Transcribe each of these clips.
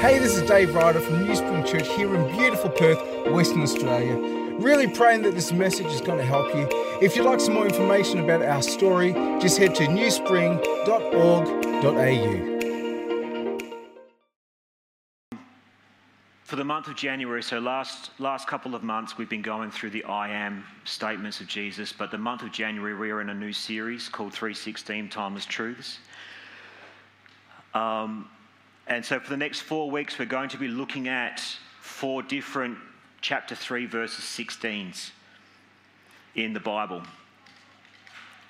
Hey, this is Dave Ryder from New Spring Church here in beautiful Perth, Western Australia. Really praying that this message is going to help you. If you'd like some more information about our story, just head to newspring.org.au. For the month of January, so last, last couple of months, we've been going through the I am statements of Jesus, but the month of January, we are in a new series called 316 Timeless Truths. Um, and so for the next four weeks, we're going to be looking at four different chapter 3, verses 16s in the Bible.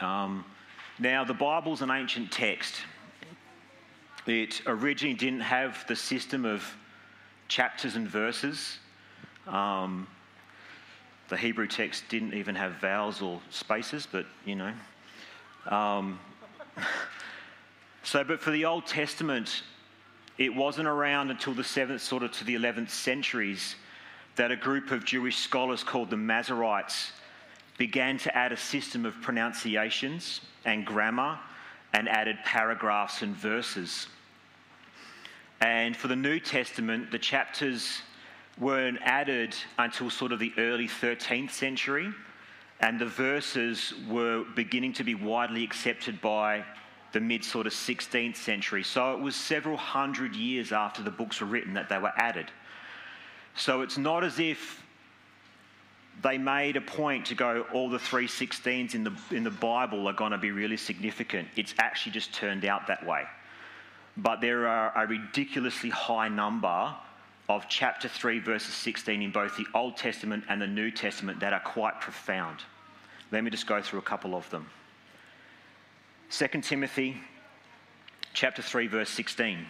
Um, now, the Bible's an ancient text. It originally didn't have the system of chapters and verses. Um, the Hebrew text didn't even have vowels or spaces, but you know. Um, so, but for the Old Testament, it wasn't around until the 7th, sort of to the 11th centuries, that a group of Jewish scholars called the Masoretes began to add a system of pronunciations and grammar and added paragraphs and verses. And for the New Testament, the chapters weren't added until sort of the early 13th century, and the verses were beginning to be widely accepted by the mid sort of 16th century. So it was several hundred years after the books were written that they were added. So it's not as if they made a point to go, all the 316s in the, in the Bible are going to be really significant. It's actually just turned out that way. But there are a ridiculously high number of chapter 3, verses 16 in both the Old Testament and the New Testament that are quite profound. Let me just go through a couple of them. 2 Timothy chapter 3 verse 16.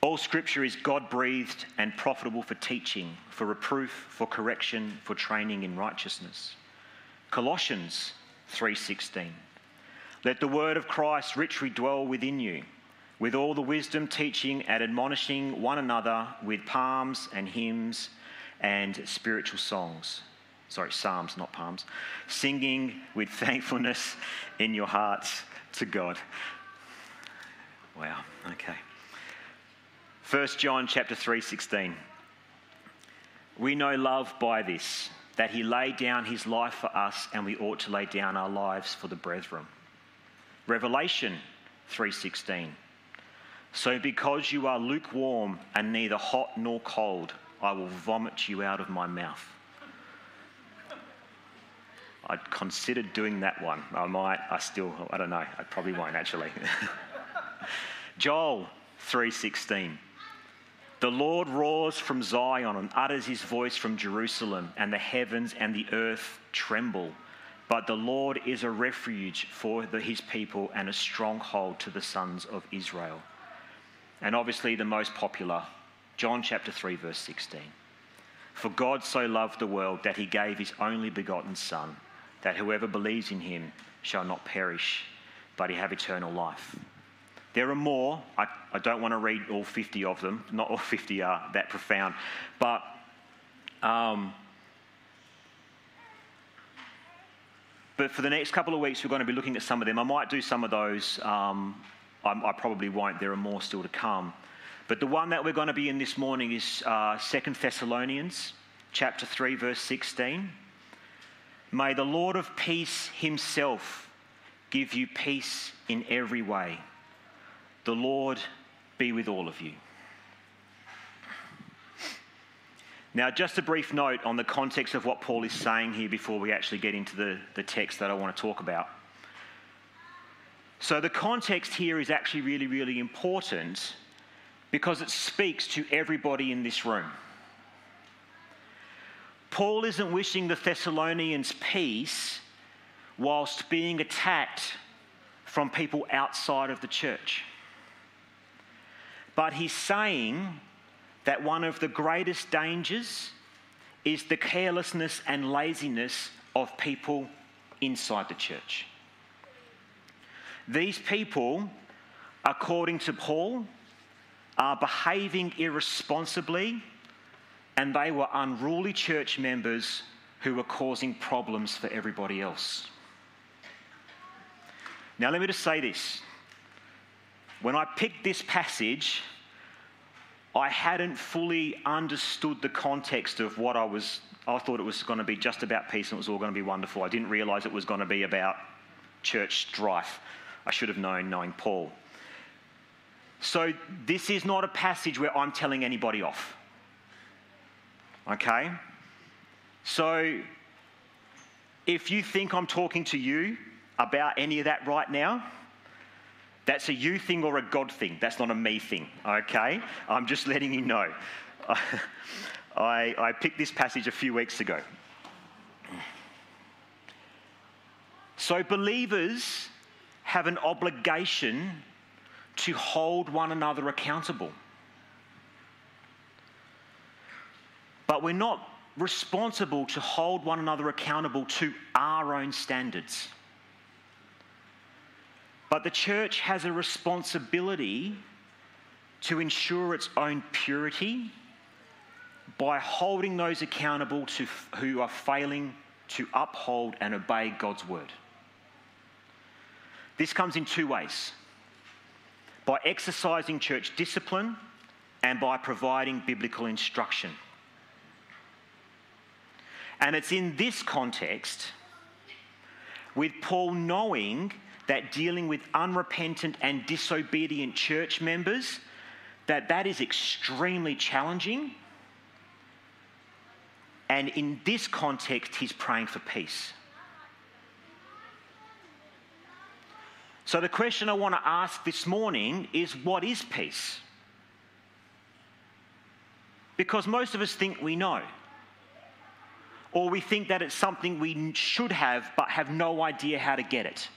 All scripture is God breathed and profitable for teaching, for reproof, for correction, for training in righteousness. Colossians 3:16. Let the word of Christ richly dwell within you, with all the wisdom teaching and admonishing one another with psalms and hymns and spiritual songs. Sorry, psalms, not palms. Singing with thankfulness in your hearts to God. Wow, okay. 1 John chapter 3 16. We know love by this, that he laid down his life for us, and we ought to lay down our lives for the brethren. Revelation 3:16. So because you are lukewarm and neither hot nor cold, I will vomit you out of my mouth. I'd considered doing that one. I might, I still, I don't know, I probably won't actually. Joel 3:16. The Lord roars from Zion and utters his voice from Jerusalem, and the heavens and the earth tremble. But the Lord is a refuge for the, his people and a stronghold to the sons of Israel. And obviously, the most popular, John chapter 3, verse 16. For God so loved the world that he gave his only begotten Son that whoever believes in him shall not perish, but he have eternal life. There are more. I, I don't want to read all 50 of them. Not all 50 are that profound. But um, but for the next couple of weeks, we're going to be looking at some of them. I might do some of those. Um, I, I, probably won't. There are more still to come. But the one that we're going to be in this morning is uh, 2 Thessalonians chapter 3, verse 16. May the Lord of peace himself give you peace in every way. The Lord be with all of you. Now, just a brief note on the context of what Paul is saying here before we actually get into the, the text that I want to talk about. So, the context here is actually really, really important because it speaks to everybody in this room. Paul isn't wishing the Thessalonians peace whilst being attacked from people outside of the church. But he's saying that one of the greatest dangers is the carelessness and laziness of people inside the church. These people, according to Paul, are behaving irresponsibly and they were unruly church members who were causing problems for everybody else. Now, let me just say this. When I picked this passage, I hadn't fully understood the context of what I was. I thought it was going to be just about peace and it was all going to be wonderful. I didn't realize it was going to be about church strife. I should have known, knowing Paul. So, this is not a passage where I'm telling anybody off. Okay? So, if you think I'm talking to you about any of that right now, that's a you thing or a God thing. That's not a me thing, okay? I'm just letting you know. I, I picked this passage a few weeks ago. So, believers have an obligation to hold one another accountable. But we're not responsible to hold one another accountable to our own standards. But the church has a responsibility to ensure its own purity by holding those accountable to who are failing to uphold and obey God's word. This comes in two ways by exercising church discipline and by providing biblical instruction. And it's in this context, with Paul knowing that dealing with unrepentant and disobedient church members, that that is extremely challenging. And in this context, he's praying for peace. So, the question I want to ask this morning is what is peace? Because most of us think we know. Or we think that it's something we should have but have no idea how to get it.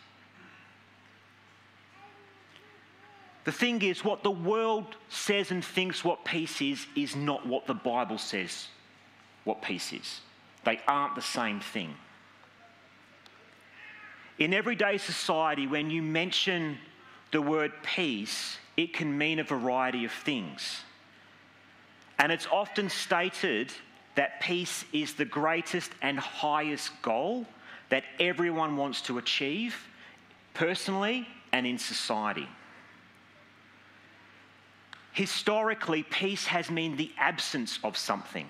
The thing is, what the world says and thinks what peace is, is not what the Bible says what peace is. They aren't the same thing. In everyday society, when you mention the word peace, it can mean a variety of things. And it's often stated that peace is the greatest and highest goal that everyone wants to achieve, personally and in society. Historically, peace has meant the absence of something.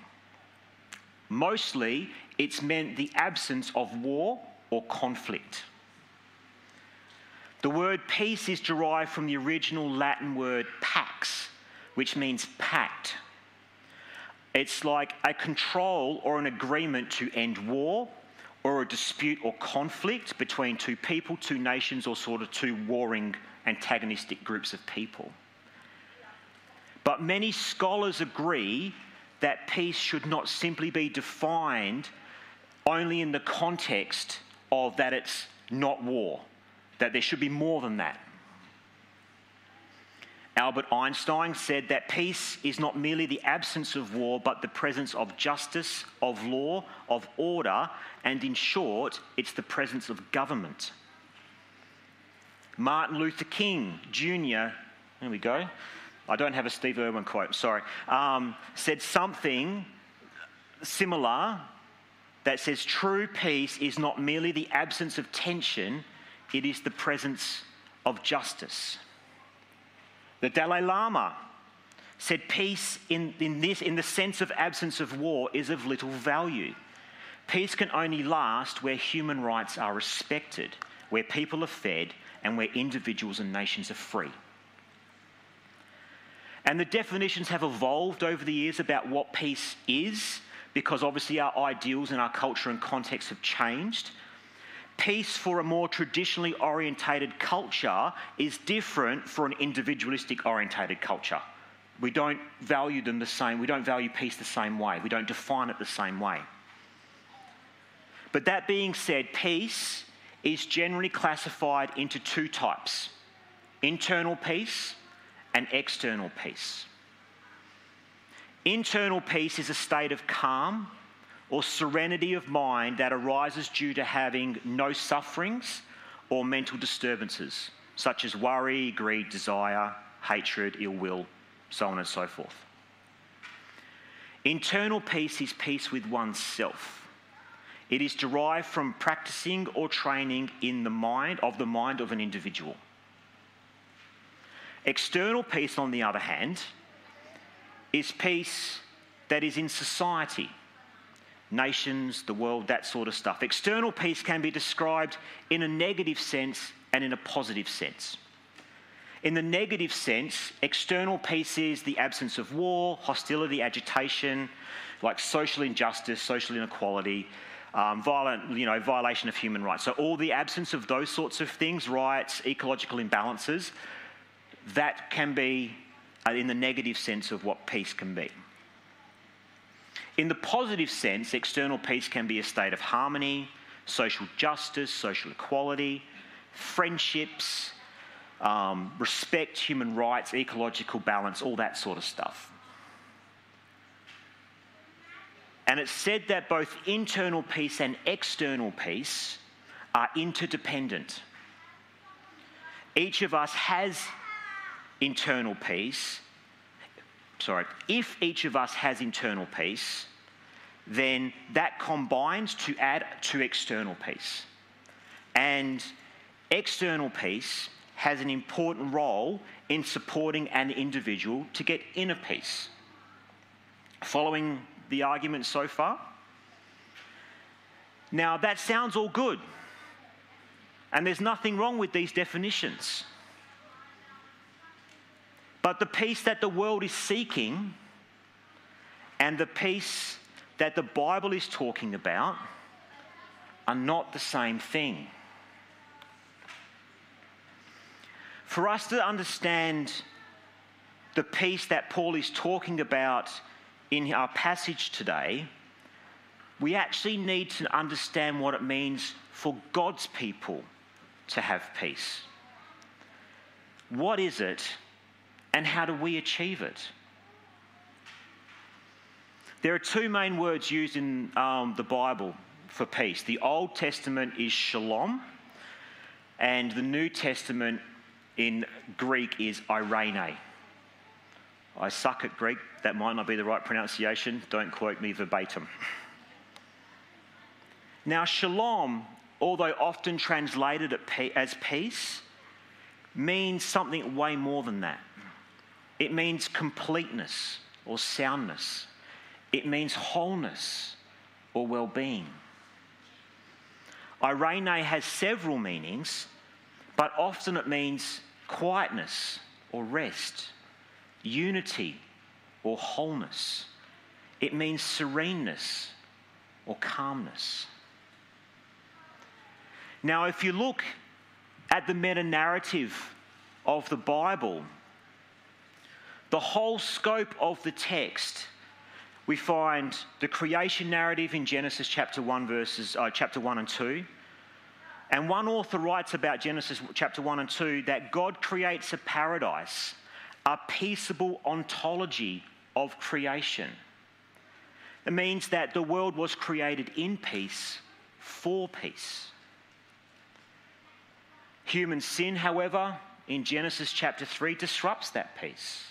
Mostly, it's meant the absence of war or conflict. The word peace is derived from the original Latin word pax, which means pact. It's like a control or an agreement to end war or a dispute or conflict between two people, two nations, or sort of two warring antagonistic groups of people. But many scholars agree that peace should not simply be defined only in the context of that it's not war that there should be more than that. Albert Einstein said that peace is not merely the absence of war, but the presence of justice, of law, of order, and in short, it's the presence of government. Martin Luther King Jr., there we go. I don't have a Steve Irwin quote, sorry, um, said something similar that says true peace is not merely the absence of tension, it is the presence of justice. The Dalai Lama said peace in, in, this, in the sense of absence of war is of little value. Peace can only last where human rights are respected, where people are fed, and where individuals and nations are free. And the definitions have evolved over the years about what peace is, because obviously our ideals and our culture and context have changed peace for a more traditionally orientated culture is different for an individualistic orientated culture. We don't value them the same, we don't value peace the same way, we don't define it the same way. But that being said, peace is generally classified into two types internal peace and external peace. Internal peace is a state of calm or serenity of mind that arises due to having no sufferings or mental disturbances, such as worry, greed, desire, hatred, ill will, so on and so forth. Internal peace is peace with oneself. It is derived from practicing or training in the mind of the mind of an individual. External peace, on the other hand, is peace that is in society, nations, the world, that sort of stuff. External peace can be described in a negative sense and in a positive sense. In the negative sense, external peace is the absence of war, hostility, agitation, like social injustice, social inequality, um, violent, you know, violation of human rights. So all the absence of those sorts of things, riots, ecological imbalances, that can be uh, in the negative sense of what peace can be. In the positive sense, external peace can be a state of harmony, social justice, social equality, friendships, um, respect, human rights, ecological balance, all that sort of stuff. And it's said that both internal peace and external peace are interdependent. Each of us has internal peace. Sorry, if each of us has internal peace, then that combines to add to external peace. And external peace has an important role in supporting an individual to get inner peace. Following the argument so far? Now, that sounds all good. And there's nothing wrong with these definitions. But the peace that the world is seeking and the peace that the Bible is talking about are not the same thing. For us to understand the peace that Paul is talking about in our passage today, we actually need to understand what it means for God's people to have peace. What is it, and how do we achieve it? There are two main words used in um, the Bible for peace. The Old Testament is shalom, and the New Testament in Greek is eirene. I suck at Greek. That might not be the right pronunciation. Don't quote me verbatim. Now, shalom, although often translated as peace, means something way more than that. It means completeness or soundness, it means wholeness or well being. Eirene has several meanings, but often it means quietness or rest unity or wholeness. It means sereneness or calmness. Now, if you look at the meta narrative of the Bible, the whole scope of the text, we find the creation narrative in Genesis chapter 1, verses, uh, chapter 1 and 2. And one author writes about Genesis chapter 1 and 2 that God creates a paradise a peaceable ontology of creation. It means that the world was created in peace for peace. Human sin, however, in Genesis chapter 3 disrupts that peace.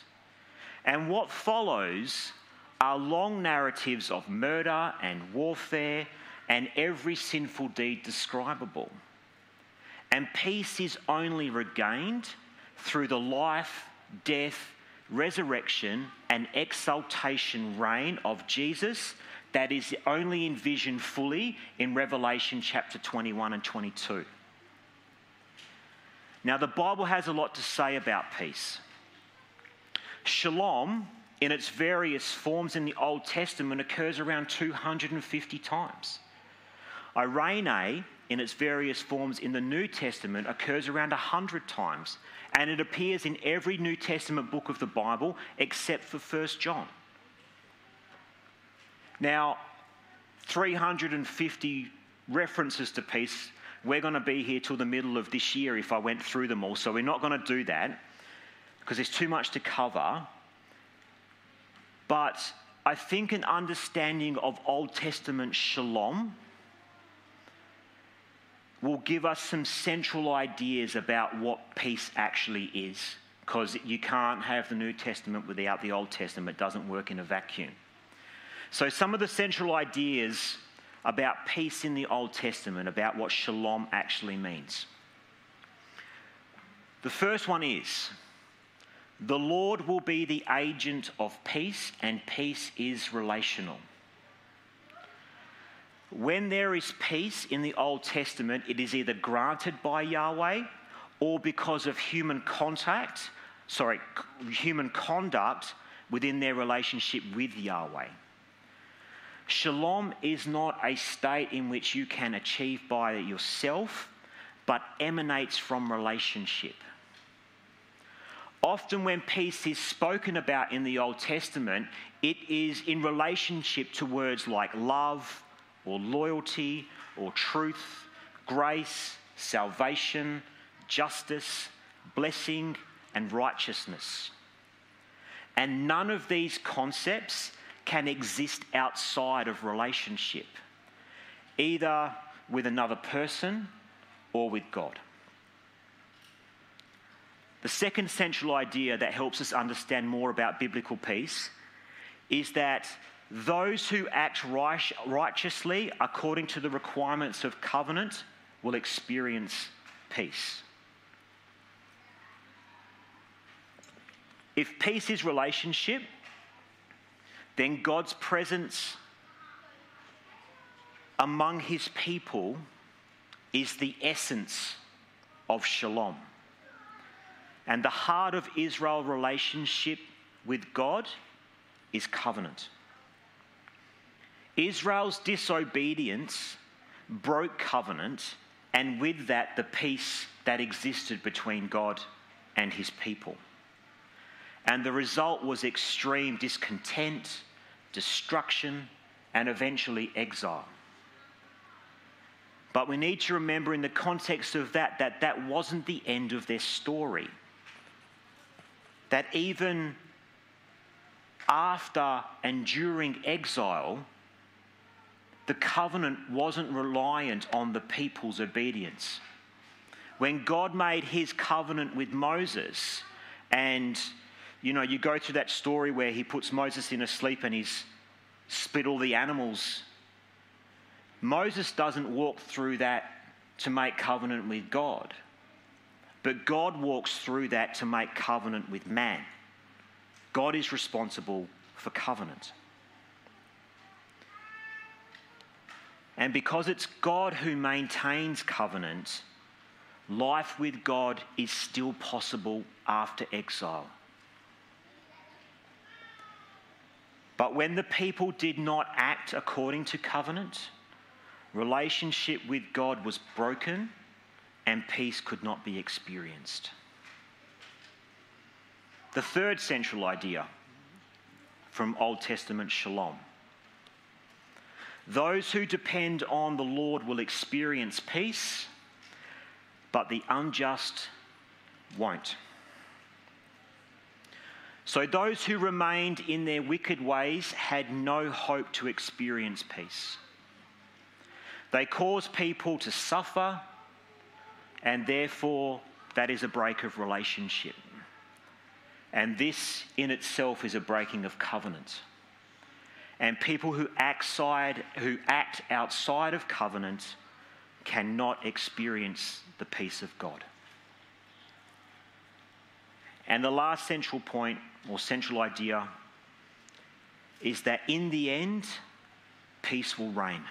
And what follows are long narratives of murder and warfare and every sinful deed describable. And peace is only regained through the life death, resurrection, and exaltation reign of Jesus that is only envisioned fully in Revelation chapter 21 and 22. Now, the Bible has a lot to say about peace. Shalom, in its various forms in the Old Testament, occurs around 250 times. Eirene, in its various forms in the New Testament, occurs around 100 times and it appears in every New Testament book of the Bible except for 1 John. Now, 350 references to peace. We're going to be here till the middle of this year if I went through them all, so we're not going to do that because there's too much to cover. But I think an understanding of Old Testament shalom will give us some central ideas about what peace actually is. Because you can't have the New Testament without the Old Testament, it doesn't work in a vacuum. So, some of the central ideas about peace in the Old Testament, about what shalom actually means. The first one is The Lord will be the agent of peace, and peace is relational. When there is peace in the Old Testament, it is either granted by Yahweh or because of human contact, sorry, human conduct within their relationship with Yahweh. Shalom is not a state in which you can achieve by yourself, but emanates from relationship. Often, when peace is spoken about in the Old Testament, it is in relationship to words like love, or loyalty, or truth, grace, salvation, justice, blessing, and righteousness. And none of these concepts can exist outside of relationship, either with another person or with God. The second central idea that helps us understand more about biblical peace is that those who act righteously according to the requirements of covenant will experience peace. If peace is relationship, then God's presence among his people is the essence of shalom. And the heart of Israel relationship with God is covenant. Israel's disobedience broke covenant, and with that, the peace that existed between God and his people. And the result was extreme discontent, destruction, and eventually exile. But we need to remember in the context of that that that wasn't the end of their story. That even after and during exile, the covenant wasn't reliant on the people's obedience. When God made his covenant with Moses and you know, you go through that story where he puts Moses in a sleep and he's split all the animals. Moses doesn't walk through that to make covenant with God, but God walks through that to make covenant with man. God is responsible for covenant. And because it's God who maintains covenant, life with God is still possible after exile. But when the people did not act according to covenant, relationship with God was broken and peace could not be experienced. The third central idea from Old Testament shalom those who depend on the Lord will experience peace, but the unjust won't. So those who remained in their wicked ways had no hope to experience peace. They caused people to suffer, and therefore that is a break of relationship. And this in itself is a breaking of covenant. And people who act, side, who act outside of covenant cannot experience the peace of God. And the last central point or central idea is that in the end, peace will reign.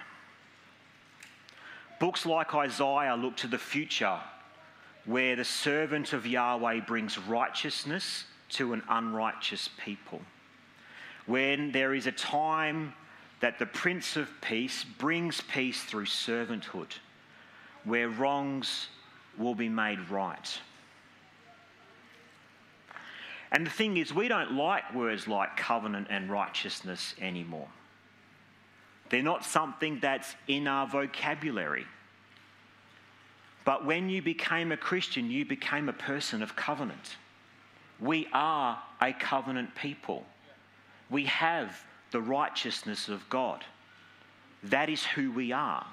Books like Isaiah look to the future where the servant of Yahweh brings righteousness to an unrighteous people. When there is a time that the Prince of Peace brings peace through servanthood, where wrongs will be made right. And the thing is, we don't like words like covenant and righteousness anymore. They're not something that's in our vocabulary. But when you became a Christian, you became a person of covenant. We are a covenant people. We have the righteousness of God. That is who we are.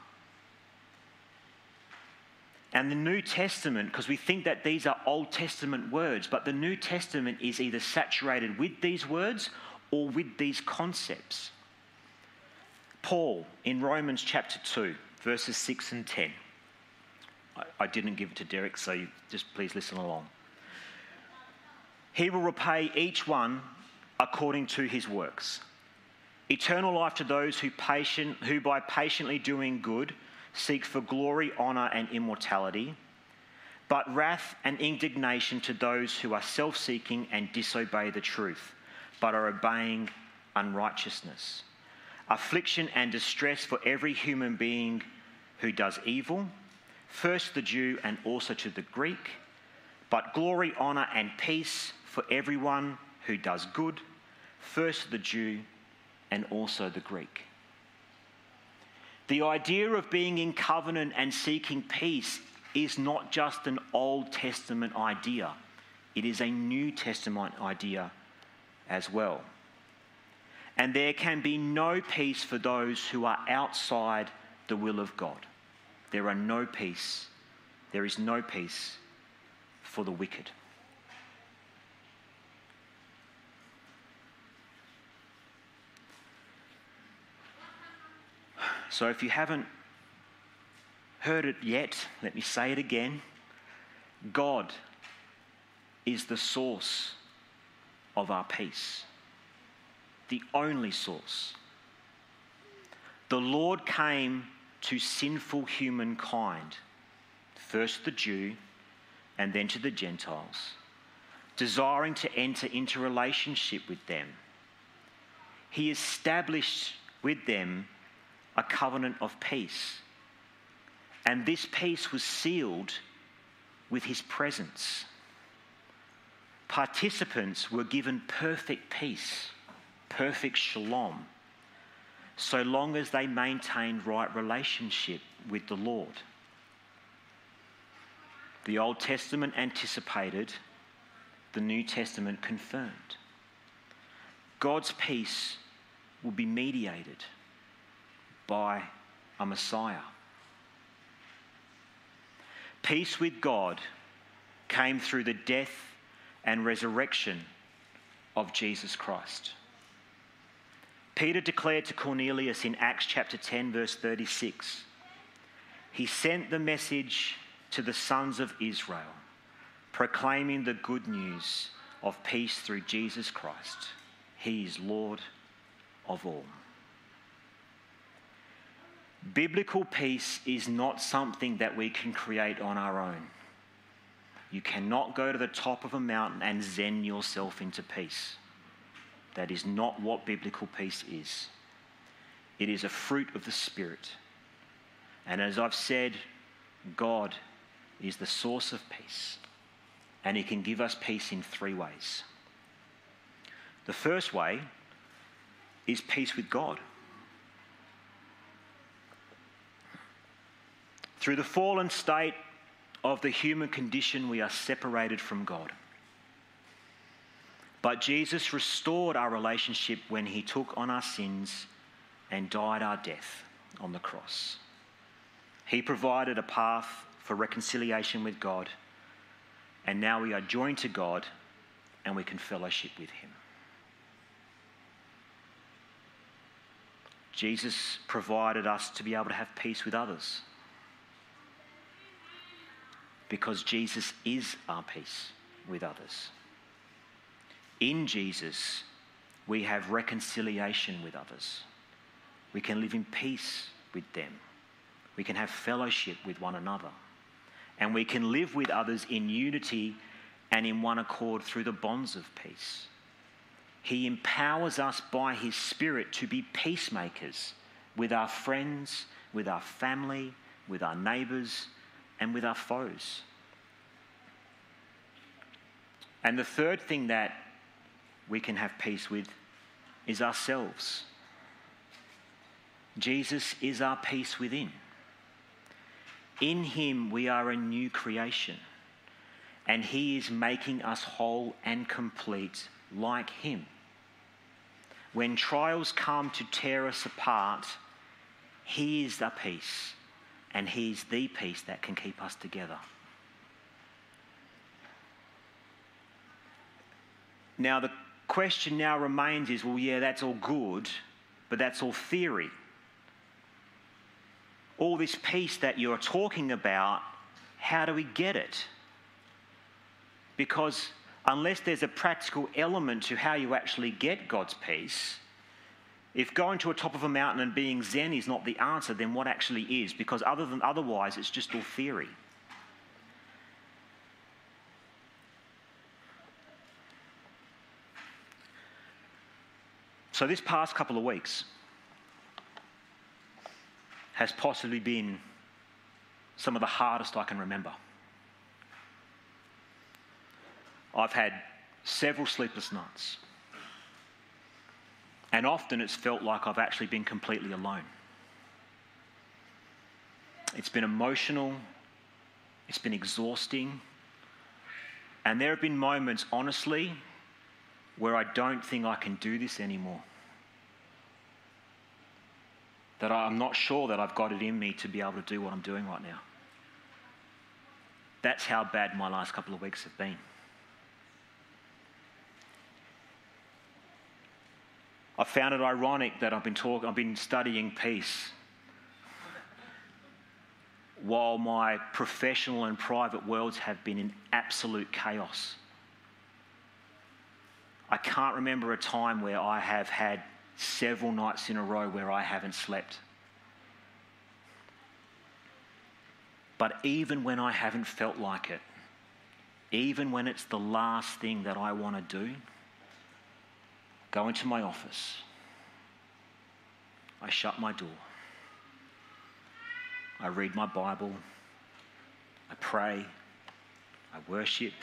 And the New Testament, because we think that these are Old Testament words, but the New Testament is either saturated with these words or with these concepts. Paul in Romans chapter 2, verses 6 and 10. I, I didn't give it to Derek, so just please listen along. He will repay each one according to his works. Eternal life to those who, patient, who by patiently doing good seek for glory, honour, and immortality, but wrath and indignation to those who are self seeking and disobey the truth, but are obeying unrighteousness. Affliction and distress for every human being who does evil, first the Jew and also to the Greek, but glory, honour, and peace for everyone who does good, first the Jew and also the Greek. The idea of being in covenant and seeking peace is not just an Old Testament idea, it is a New Testament idea as well. And there can be no peace for those who are outside the will of God. There are no peace. There is no peace for the wicked. So if you haven't heard it yet, let me say it again. God is the source of our peace, the only source. The Lord came to sinful humankind, first the Jew and then to the Gentiles, desiring to enter into relationship with them. He established with them a covenant of peace. And this peace was sealed with his presence. Participants were given perfect peace, perfect shalom, so long as they maintained right relationship with the Lord. The Old Testament anticipated, the New Testament confirmed. God's peace will be mediated by a Messiah. Peace with God came through the death and resurrection of Jesus Christ. Peter declared to Cornelius in Acts chapter 10, verse 36 He sent the message to the sons of Israel, proclaiming the good news of peace through Jesus Christ. He is Lord of all. Biblical peace is not something that we can create on our own. You cannot go to the top of a mountain and zen yourself into peace. That is not what biblical peace is. It is a fruit of the Spirit. And as I've said, God is the source of peace. And He can give us peace in three ways. The first way is peace with God. Through the fallen state of the human condition, we are separated from God. But Jesus restored our relationship when he took on our sins and died our death on the cross. He provided a path for reconciliation with God, and now we are joined to God and we can fellowship with him. Jesus provided us to be able to have peace with others because Jesus is our peace with others. In Jesus, we have reconciliation with others. We can live in peace with them. We can have fellowship with one another. And we can live with others in unity and in one accord through the bonds of peace. He empowers us by His Spirit to be peacemakers with our friends, with our family, with our neighbours, and with our foes. And the third thing that we can have peace with is ourselves. Jesus is our peace within. In him we are a new creation, and he is making us whole and complete like him. When trials come to tear us apart, he is the peace and He's the peace that can keep us together. Now, the question now remains is well, yeah, that's all good, but that's all theory. All this peace that you're talking about, how do we get it? Because unless there's a practical element to how you actually get God's peace, if going to a top of a mountain and being Zen is not the answer, then what actually is? Because other than otherwise, it's just all theory. So, this past couple of weeks has possibly been some of the hardest I can remember. I've had several sleepless nights. And often it's felt like I've actually been completely alone. It's been emotional, it's been exhausting. And there have been moments, honestly, where I don't think I can do this anymore. That I'm not sure that I've got it in me to be able to do what I'm doing right now. That's how bad my last couple of weeks have been. I found it ironic that I've been talking, I've been studying peace while my professional and private worlds have been in absolute chaos. I can't remember a time where I have had several nights in a row where I haven't slept. But even when I haven't felt like it, even when it's the last thing that I want to do, go into my office, I shut my door, I read my Bible, I pray, I worship,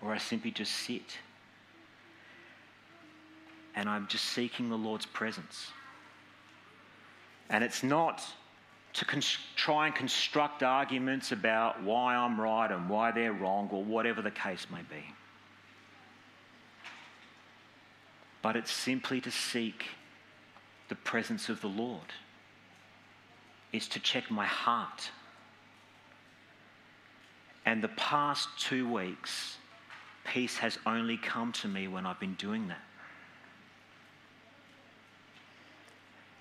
or I simply just sit. And I'm just seeking the Lord's presence. And it's not to try and construct arguments about why I'm right and why they're wrong or whatever the case may be. But it's simply to seek the presence of the Lord. It's to check my heart. And the past two weeks, peace has only come to me when I've been doing that.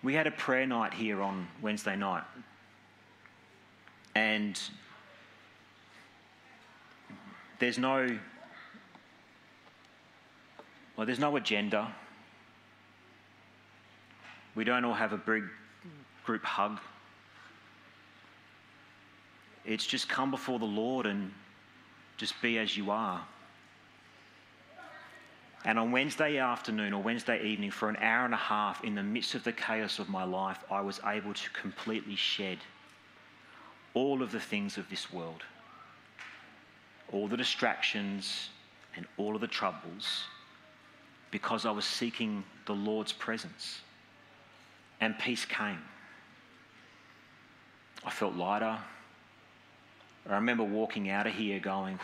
We had a prayer night here on Wednesday night. And there's no well, there's no agenda. We don't all have a big group hug. It's just come before the Lord and just be as you are. And on Wednesday afternoon or Wednesday evening, for an hour and a half, in the midst of the chaos of my life, I was able to completely shed all of the things of this world, all the distractions and all of the troubles, because I was seeking the Lord's presence. And peace came. I felt lighter. I remember walking out of here going,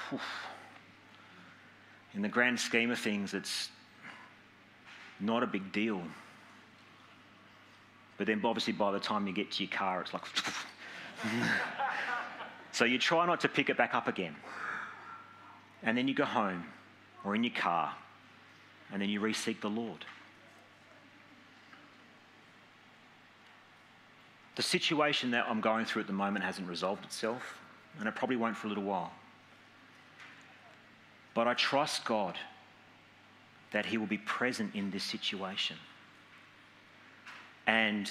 in the grand scheme of things, it's not a big deal. But then, obviously, by the time you get to your car, it's like. so you try not to pick it back up again. And then you go home or in your car, and then you re seek the Lord. The situation that I'm going through at the moment hasn't resolved itself, and it probably won't for a little while. But I trust God that He will be present in this situation. And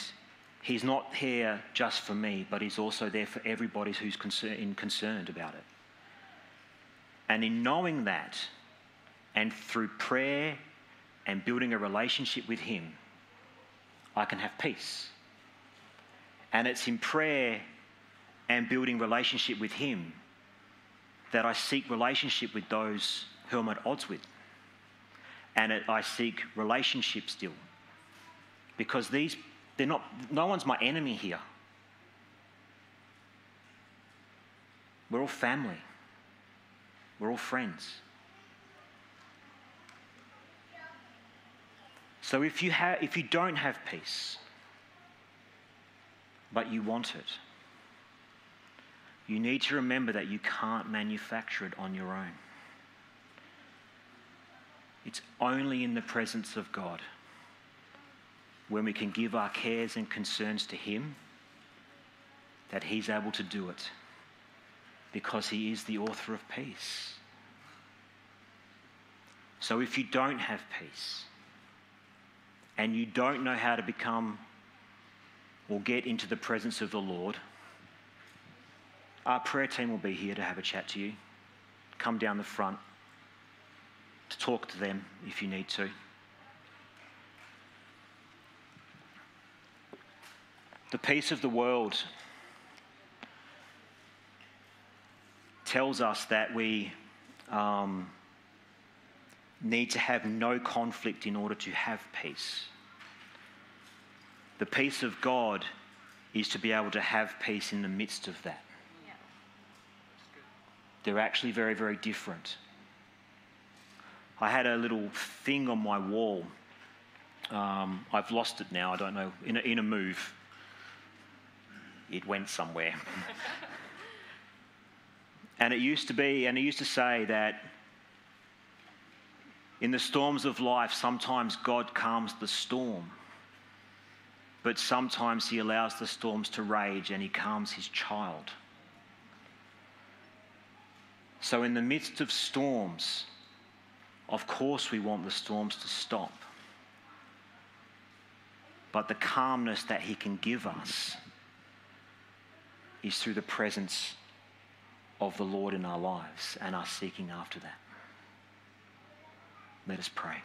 He's not here just for me, but He's also there for everybody who's concern, concerned about it. And in knowing that, and through prayer and building a relationship with Him, I can have peace. And it's in prayer and building relationship with Him that I seek relationship with those who I'm at odds with. And it, I seek relationship still. Because these, they're not, no one's my enemy here. We're all family. We're all friends. So if you, have, if you don't have peace, but you want it, you need to remember that you can't manufacture it on your own. It's only in the presence of God when we can give our cares and concerns to Him that He's able to do it because He is the author of peace. So if you don't have peace and you don't know how to become or get into the presence of the Lord, our prayer team will be here to have a chat to you. Come down the front to talk to them if you need to. The peace of the world tells us that we um, need to have no conflict in order to have peace. The peace of God is to be able to have peace in the midst of that. They're actually very, very different. I had a little thing on my wall. Um, I've lost it now, I don't know, in a, in a move. It went somewhere. and it used to be, and it used to say that in the storms of life, sometimes God calms the storm, but sometimes He allows the storms to rage and He calms His child. So, in the midst of storms, of course, we want the storms to stop. But the calmness that He can give us is through the presence of the Lord in our lives and us seeking after that. Let us pray.